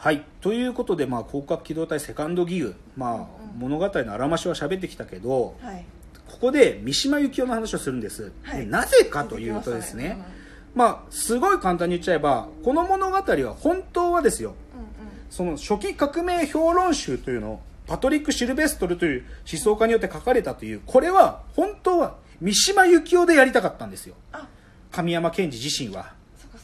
はい。ということで、まあ、広角機動隊セカンドギグ、まあうんうん。物語のあらましは喋ってきたけどはい。ここで三島由紀夫の話をするんです、はい。でなぜかというとですね、まあすごい簡単に言っちゃえばこの物語は本当はですよ。うんうん。その初期革命評論集というのをパトリック・シルベストルという思想家によって書かれたというこれは本当は三島由紀夫でやりたかったんですよ。あ。神山賢治自身は。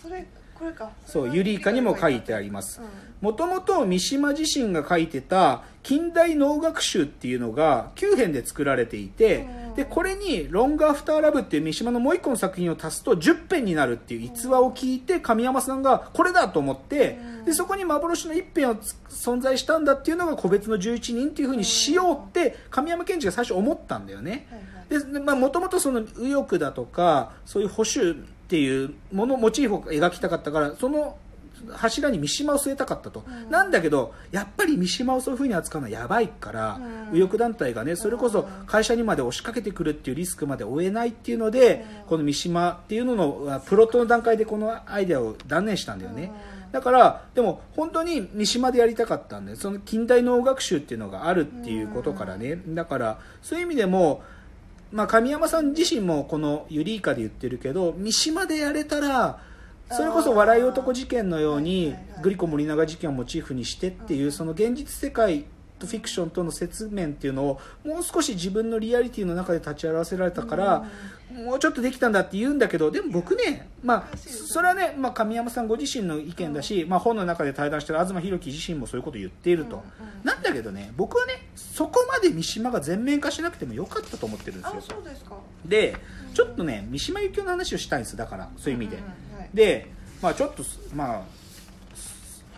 それこれか。そうユリイカにも書いてあります。うん。もともと三島自身が書いてた近代農学集っていうのが9編で作られていてうん。でこれに「ロングアフターラブ」っていう三島のもう一個の作品を足すと10編になるっていう逸話を聞いて神山さんがこれだと思ってうん。でそこに幻の1編をつ存在したんだっていうのが個別の11人っていうふうにしようって神山賢治が最初思ったんだよね。でまあもともとその右翼だとかそういう保守っていうものモチーフを描きたかったからその柱に三島を据えたかったと、うん。なんだけどやっぱり三島をそういうふうに扱うのはやばいから、うん。右翼団体がねそれこそ会社にまで押しかけてくるっていうリスクまで負えないっていうので、うん。この三島っていうののあプロットの段階でこのアイデアを断念したんだよね、うん。だからでも本当に三島でやりたかったんでその近代農学習っていうのがあるっていうことからね、だからそういう意味でもまあ、神山さん自身もこのユリイカで言ってるけど三島でやれたらそれこそ笑い男事件のようはいにグリコ森永事件をモチーフにしてっていうその現実世界とフィクションとの説面っていうのをもう少し自分のリアリティの中で立ち表せられたからもうちょっとできたんだって言うんだけどでも僕ね、まあ、それはね、まあ、神山さんご自身の意見だし、まあ、本の中で対談してる東博樹自身もそういうことを言っていると、なんだけどね僕はねそこまで三島が全面化しなくてもよかったと思ってるんですあよでちょっとね三島由紀夫の話をしたいんですだからそういう意味で、でまあちょっとまあ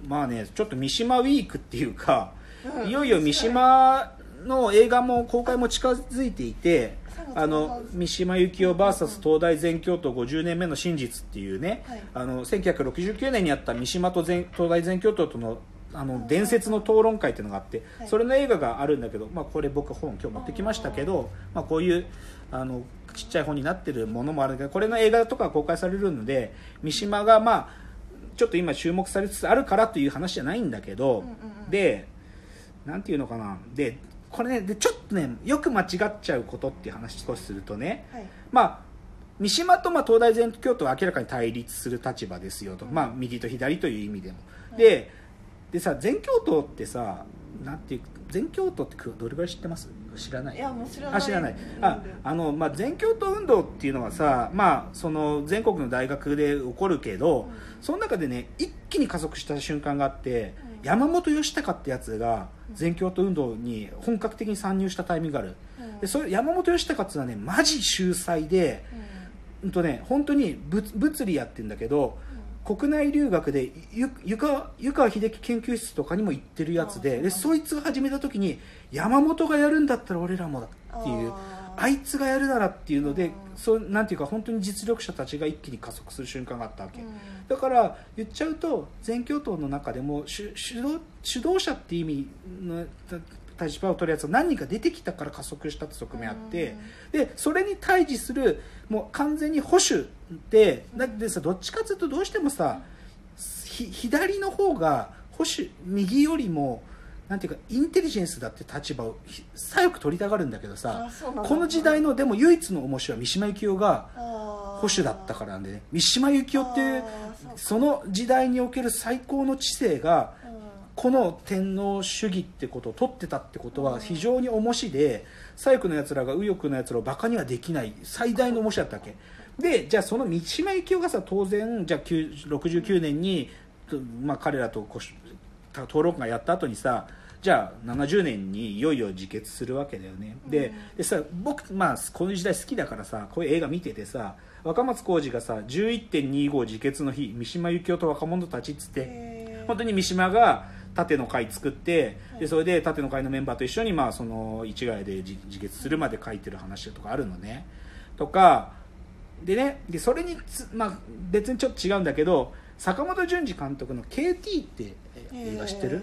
まあねちょっと三島ウィークっていうか、うんいよいよ三島の映画も公開も近づいていて3月あの三島由紀夫 VS 東大全教徒50年目の真実っていうね、はい。あの1969年にあった三島と全東大全教徒とのあの伝説の討論会っていうのがあって、はい。それの映画があるんだけど、まあ、これ僕本今日持ってきましたけど、まあ、こういうあのちっちゃい本になってるものもあるけどこれの映画とかが公開されるので三島がまあちょっと今注目されつつあるからという話じゃないんだけど、うんうんうん。でなんていうのかな。でこれねでちょっとねよく間違っちゃうことっていう話少しするとねはい。まあ三島とまあ東大全教徒は明らかに対立する立場ですよと、まあ、右と左という意味でも、ででさ全教徒ってさなんていう全教徒ってくどれぐらい知ってます？知らない？いやもう知らない。あ知らない。ああの、まあ、全教徒運動っていうのはさ、まあ、その全国の大学で起こるけど、うん。その中でね一気に加速した瞬間があって、うん山本義孝ってやつが全教徒運動に本格的に参入したタイミングがある、うんでそれ山本義孝っていうのはねマジ秀才で、うんとね、本当に物物理やってるんだけど国内留学でゆ湯川秀樹研究室とかにも行ってるやつででそいつが始めた時に山本がやるんだったら俺らもだっていうあいつがやるならっていうのでうんそうなんていうか本当に実力者たちが一気に加速する瞬間があったわけ、うん。だから言っちゃうと全教頭の中でも主主導主導者っていう意味の立場を取るやつが何人か出てきたから加速したって側面あって、でそれに対峙するもう完全に保守でだってさどっちかっていうとどうしてもさひ左の方が保守右よりもなんていうかインテリジェンスだって立場をひ左翼取りたがるんだけどさこの時代のでも唯一の面白いは三島由紀夫が保保守だったからなんでね。三島由紀夫っていうその時代における最高の知性がこの天皇主義ってことを取ってたってことは非常に重しで左翼のやつらが右翼のやつらをバカにはできない最大の重しだったわけ。でじゃあその三島由紀夫がさ当然じゃあ9 69年に、まあ、彼らとこう討論会やった後にさじゃあ70年にいよいよ自決するわけだよね、ででさ僕、まあ、こういう時代好きだからさこういう映画見ててさ若松浩二がさ11.25自決の日三島由紀夫と若者たちっつって本当に三島が縦の会作ってでそれで縦の会のメンバーと一緒にまあその市ヶ谷で自自決するまで書いてる話とかあるのね。とかでねでそれにつ、まあ、別にちょっと違うんだけど坂本淳二監督の KT って映画知ってる、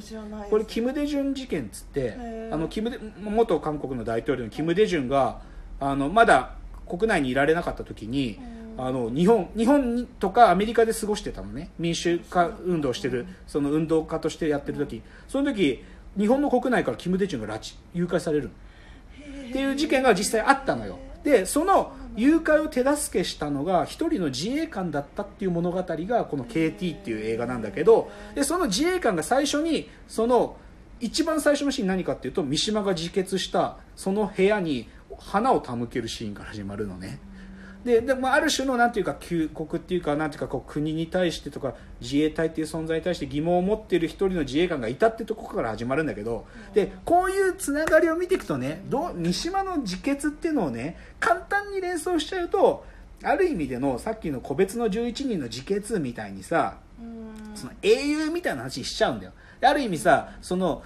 これキム・デジュン事件っつってあのキムデ元韓国の大統領のキム・デジュンがあのまだ国内にいられなかった時にあの日本日本とかアメリカで過ごしてたのね。民主化運動してるその運動家としてやってる時。その時日本の国内からキム・デチュンが拉致誘拐されるっていう事件が実際あったのよでその誘拐を手助けしたのが一人の自衛官だったっていう物語がこの KT っていう映画なんだけどでその自衛官が最初にその一番最初のシーン何かっていうと三島が自決したその部屋に花を手向けるシーンから始まるのね。ででもある種のなんていうか旧国っていうかなんていうかこう国に対してとか自衛隊っていう存在に対して疑問を持っている一人の自衛官がいたってとこから始まるんだけどでこういうつながりを見ていくとねどう三島の自決っていうのをね簡単に連想しちゃうとある意味でのさっきの個別の11人の自決みたいにさその英雄みたいな話しちゃうんだよ。ある意味さその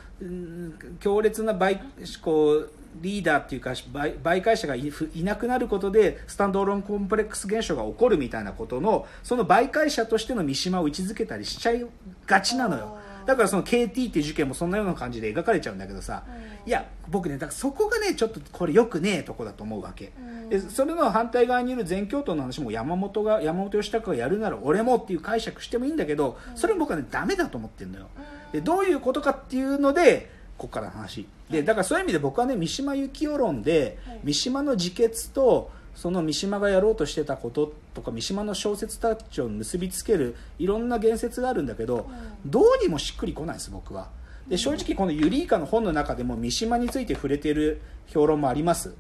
強烈なバイこうリーダーっていうか媒介者がいなくなることでスタンドローンコンプレックス現象が起こるみたいなことのその媒介者としての三島を位置づけたりしちゃいがちなのよ。だからその KT っていう事件もそんなような感じで描かれちゃうんだけどさ、い。や僕ねだからそこがねちょっとこれよくねえとこだと思うわけ、でそれの反対側にいる全教頭の話も山本が山本義孝がやるなら俺もっていう解釈してもいいんだけどそれも僕はねダメだと思ってるのよ。でどういうことかっていうのでここからの話。でだからそういう意味で僕はね三島由紀夫論で、三島の自決とその三島がやろうとしてたこととか三島の小説たちを結びつけるいろんな言説があるんだけど、どうにもしっくりこないです僕は。で正直このユリイカの本の中でも三島について触れている評論もあります。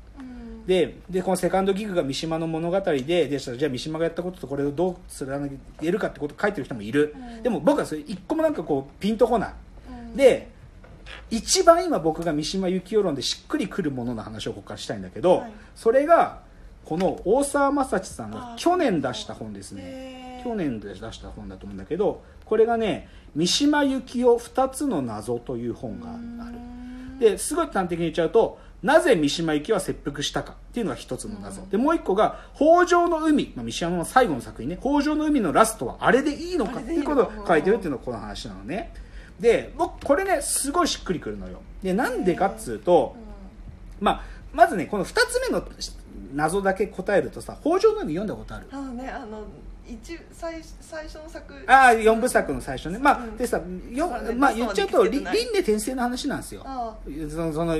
ででこのセカンドギグが三島の物語ででしたらじゃあ三島がやったこととこれをどう貫けるかってことを書いてる人もいる、でも僕はそれ一個もなんかこうピンとこない、で一番今僕が三島由紀夫論でしっくりくるものの話をここからしたいんだけど、はい、それがこの大沢正知さんが去年出した本ですね。去年で出した本だと思うんだけどこれがね「三島由紀夫2つの謎」という本がある。ですごい端的に言っちゃうとなぜ三島由紀夫は切腹したかっていうのが一つの謎、でもう一個が「北条の海」まあ、三島の最後の作品ね「北条の海」のラストはあれでいいのかっていうことを書いてるっていうのがこの話なのね、で僕これねすごいしっくりくるのよ。でなんでかっつうと、まあ、まずねこの2つ目の謎だけ答えるとさ「北条の海」読んだことある？あねあの一最最初の作ああ4部作の最初ね。まあ、うん、でさよ、まあ、言っちゃうと輪廻転生の話なんですよ。そのその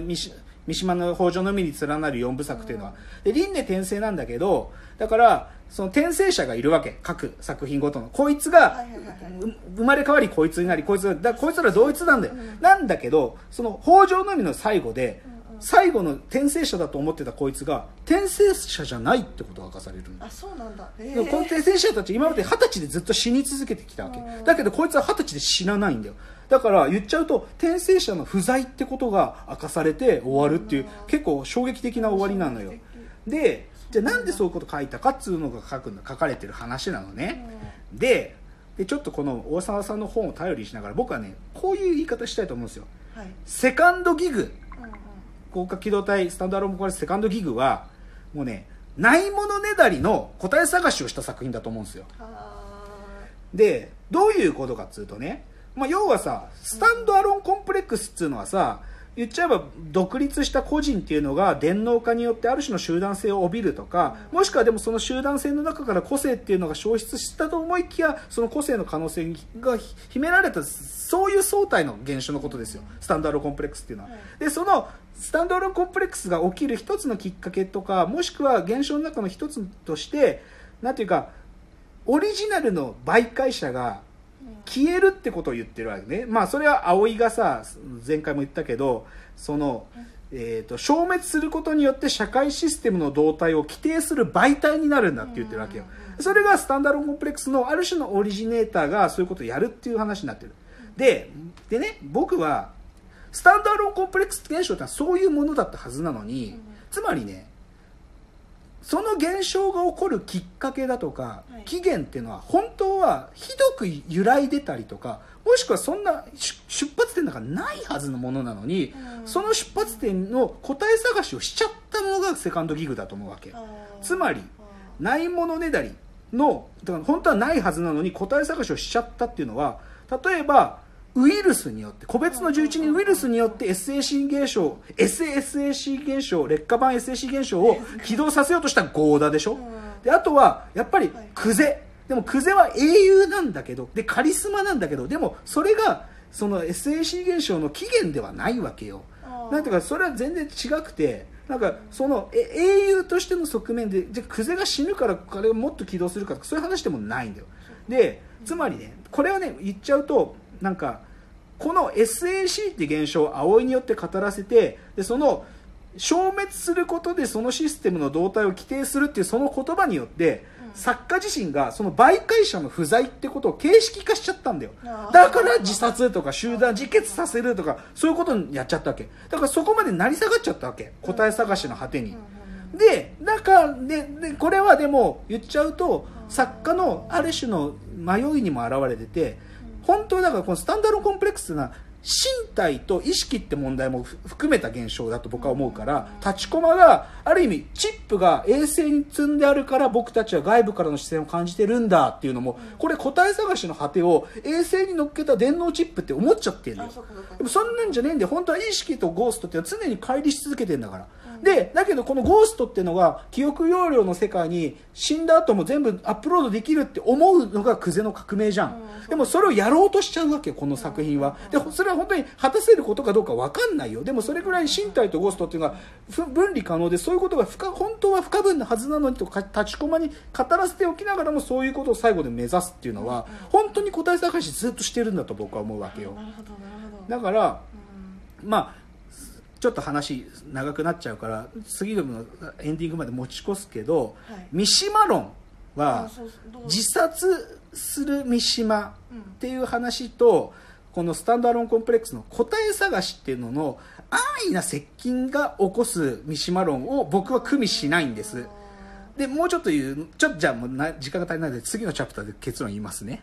三島の北条の海に連なる4部作っていうのは、で輪廻転生なんだけどだからその転生者がいるわけ。各作品ごとの。こいつが生まれ変わりこいつになりこいつがだこいつら同一なんだよ、うん、なんだけどその北条のみの最後で、最後の転生者だと思ってたこいつが転生者じゃないってことが明かされるあそうなんだ、えー、この転生者たち今まで二十歳でずっと死に続けてきたわけ。だけどこいつは二十歳で死なないんだよ。だから言っちゃうと転生者の不在ってことが明かされて終わるっていう結構衝撃的な終わりなのよ。でじゃあなんでそういうこと書いたかっつうのが書く書かれてる話なのね、うん、ででちょっとこの大沢さんの本を頼りにしながら僕はねこういう言い方したいと思うんですよ、はい、セカンドギグ、高架機動隊スタンドアロームコレスセカンドギグはもうねないものねだりの答え探しをした作品だと思うんですよ。でどういうことかっつうとね、まあ、要はさスタンドアローンコンプレックスっつうのはさ、言っちゃえば独立した個人っていうのが電脳化によってある種の集団性を帯びるとかもしくはでもその集団性の中から個性っていうのが消失したと思いきやその個性の可能性が秘められたそういう相対の現象のことですよスタンダードコンプレックスっていうのは。でそのスタンダードコンプレックスが起きる一つのきっかけとかもしくは現象の中の一つとして何ていうかオリジナルの媒介者が消えるってことを言ってるわけね。まあそれは葵がさ、前回も言ったけど、その、えーと、消滅することによって社会システムの動態を規定する媒体になるんだって言ってるわけよ。それがスタンダードコンプレックスのある種のオリジネーターがそういうことをやるっていう話になってる。で、でね、僕は、スタンダードコンプレックス現象ってのはそういうものだったはずなのに、つまりね、その現象が起こるきっかけだとか、期限っていうのは本当はひどく揺らいでたりとかもしくはそんな出発点なんかないはずのものなのに、その出発点の答え探しをしちゃったのがセカンドギグだと思うわけ。つまりないものねだりのだから本当はないはずなのに答え探しをしちゃったっていうのは例えばウイルスによって個別の11人ウイルスによって SAC 現象 SSAC 現象劣化版 SAC 現象を起動させようとしたゴーダでしょ、であとはやっぱりクゼ。でもクゼは英雄なんだけどでカリスマなんだけどでもそれがその SAC 現象の起源ではないわけよ。なんていうかそれは全然違くてなんかそのえ英雄としての側面でじゃあクゼが死ぬから彼がもっと起動するかとかそういう話でもないんだよ。でつまりねこれはね言っちゃうとなんかこの SAC って現象を葵によって語らせてでその消滅することでそのシステムの動態を規定するっていうその言葉によって、うん。作家自身がその媒介者の不在ってことを形式化しちゃったんだよ。だから自殺とか集団自決させるとかそういうことにやっちゃったわけ。だからそこまで成り下がっちゃったわけ。答え探しの果てに、でだからででこれはでも言っちゃうと作家のある種の迷いにも表れてて本当はだからこのスタンダードコンプレックスな身体と意識って問題もふ含めた現象だと僕は思うから立ちコマがある意味チップが衛星に積んであるから僕たちは外部からの視線を感じてるんだっていうのもこれ答え探しの果てを衛星に乗っけた電脳チップって思っちゃってるんだよでもそんなんじゃねえんで本当は意識とゴーストって常に乖離し続けてんだから、でだけどこのゴーストっていうのが記憶容量の世界に死んだ後も全部アップロードできるって思うのがクゼの革命じゃん、うんでもそれをやろうとしちゃうわけよこの作品は、でそれは本当に果たせることかどうか分かんないよ。でもそれぐらい身体とゴーストっていうのがふ分離可能でそういうことが不可本当は不可分なはずなのにとか立ちこまに語らせておきながらもそういうことを最後で目指すっていうのは、本当に答え探しずっとしてるんだと僕は思うわけよ、なるほどなるほど。だからうん。まあちょっと話長くなっちゃうから次のエンディングまで持ち越すけど、はい。三島論あは自殺する三島うんっていう話とこのスタンダーロンコンプレックスの答え探しっていうのの安易な接近が起こす三島論を僕は組みしないんです。でもうちょっと言うちょっとじゃあもうな時間が足りないので次のチャプターで結論言いますね